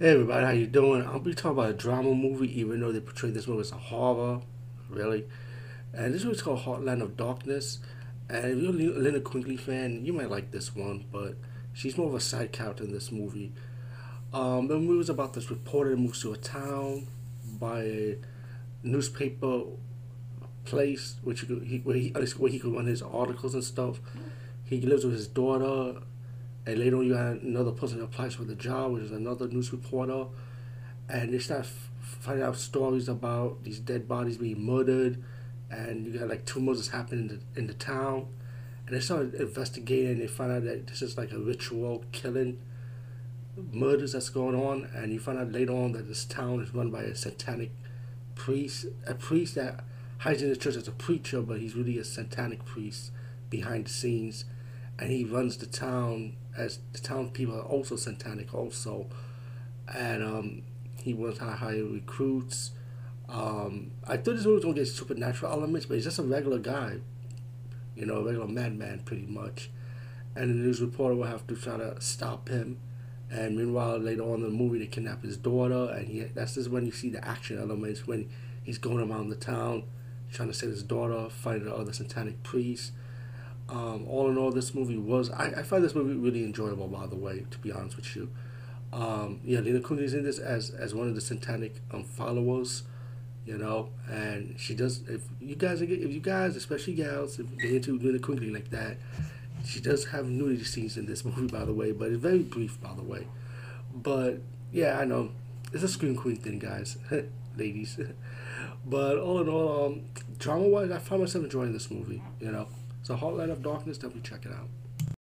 Hey everybody, how you doing? I'll be talking about a drama movie, even though they portray this movie as a horror, really. And this movie's called Heartland of Darkness. And if you're a Linnea Quigley fan, you might like this one, but she's more of a side character in this movie. Um, the movie was about this reporter that moves to a town by a newspaper place, which he, where he where he could run his articles and stuff. He lives with his daughter, and later on you got another person applies for the job, which is another news reporter, and they start f- finding out stories about these dead bodies being murdered, and you got like two murders happening in the, in the town, and they start investigating. and They find out that this is like a ritual killing murders that's going on, and you find out later on that this town is run by a satanic priest, a priest that hides in the church as a preacher, but he's really a satanic priest behind the scenes, and he runs the town as the town people are also satanic also, and um, he wants to hire recruits. Um, I thought this movie was gonna get supernatural elements, but he's just a regular guy, you know, a regular madman pretty much, and the news reporter will have to try to stop him. And meanwhile, later on in the movie, they kidnap his daughter, and he that's just when you see the action elements when he's going around the town trying to save his daughter, fighting the other satanic priests. Um, all in all, this movie was I, I find this movie really enjoyable. By the way, to be honest with you, um, yeah, Lena Kuni's is in this as as one of the satanic um, followers, you know, and she does. If you guys if you guys, especially gals, if they into Lena Kuni like that, she does have nudity scenes in this movie, by the way, but it's very brief, by the way. But yeah, I know it's a screen queen thing, guys, ladies. but all in all, um, drama wise, I found myself enjoying this movie. You know, so light of Darkness, definitely check it out.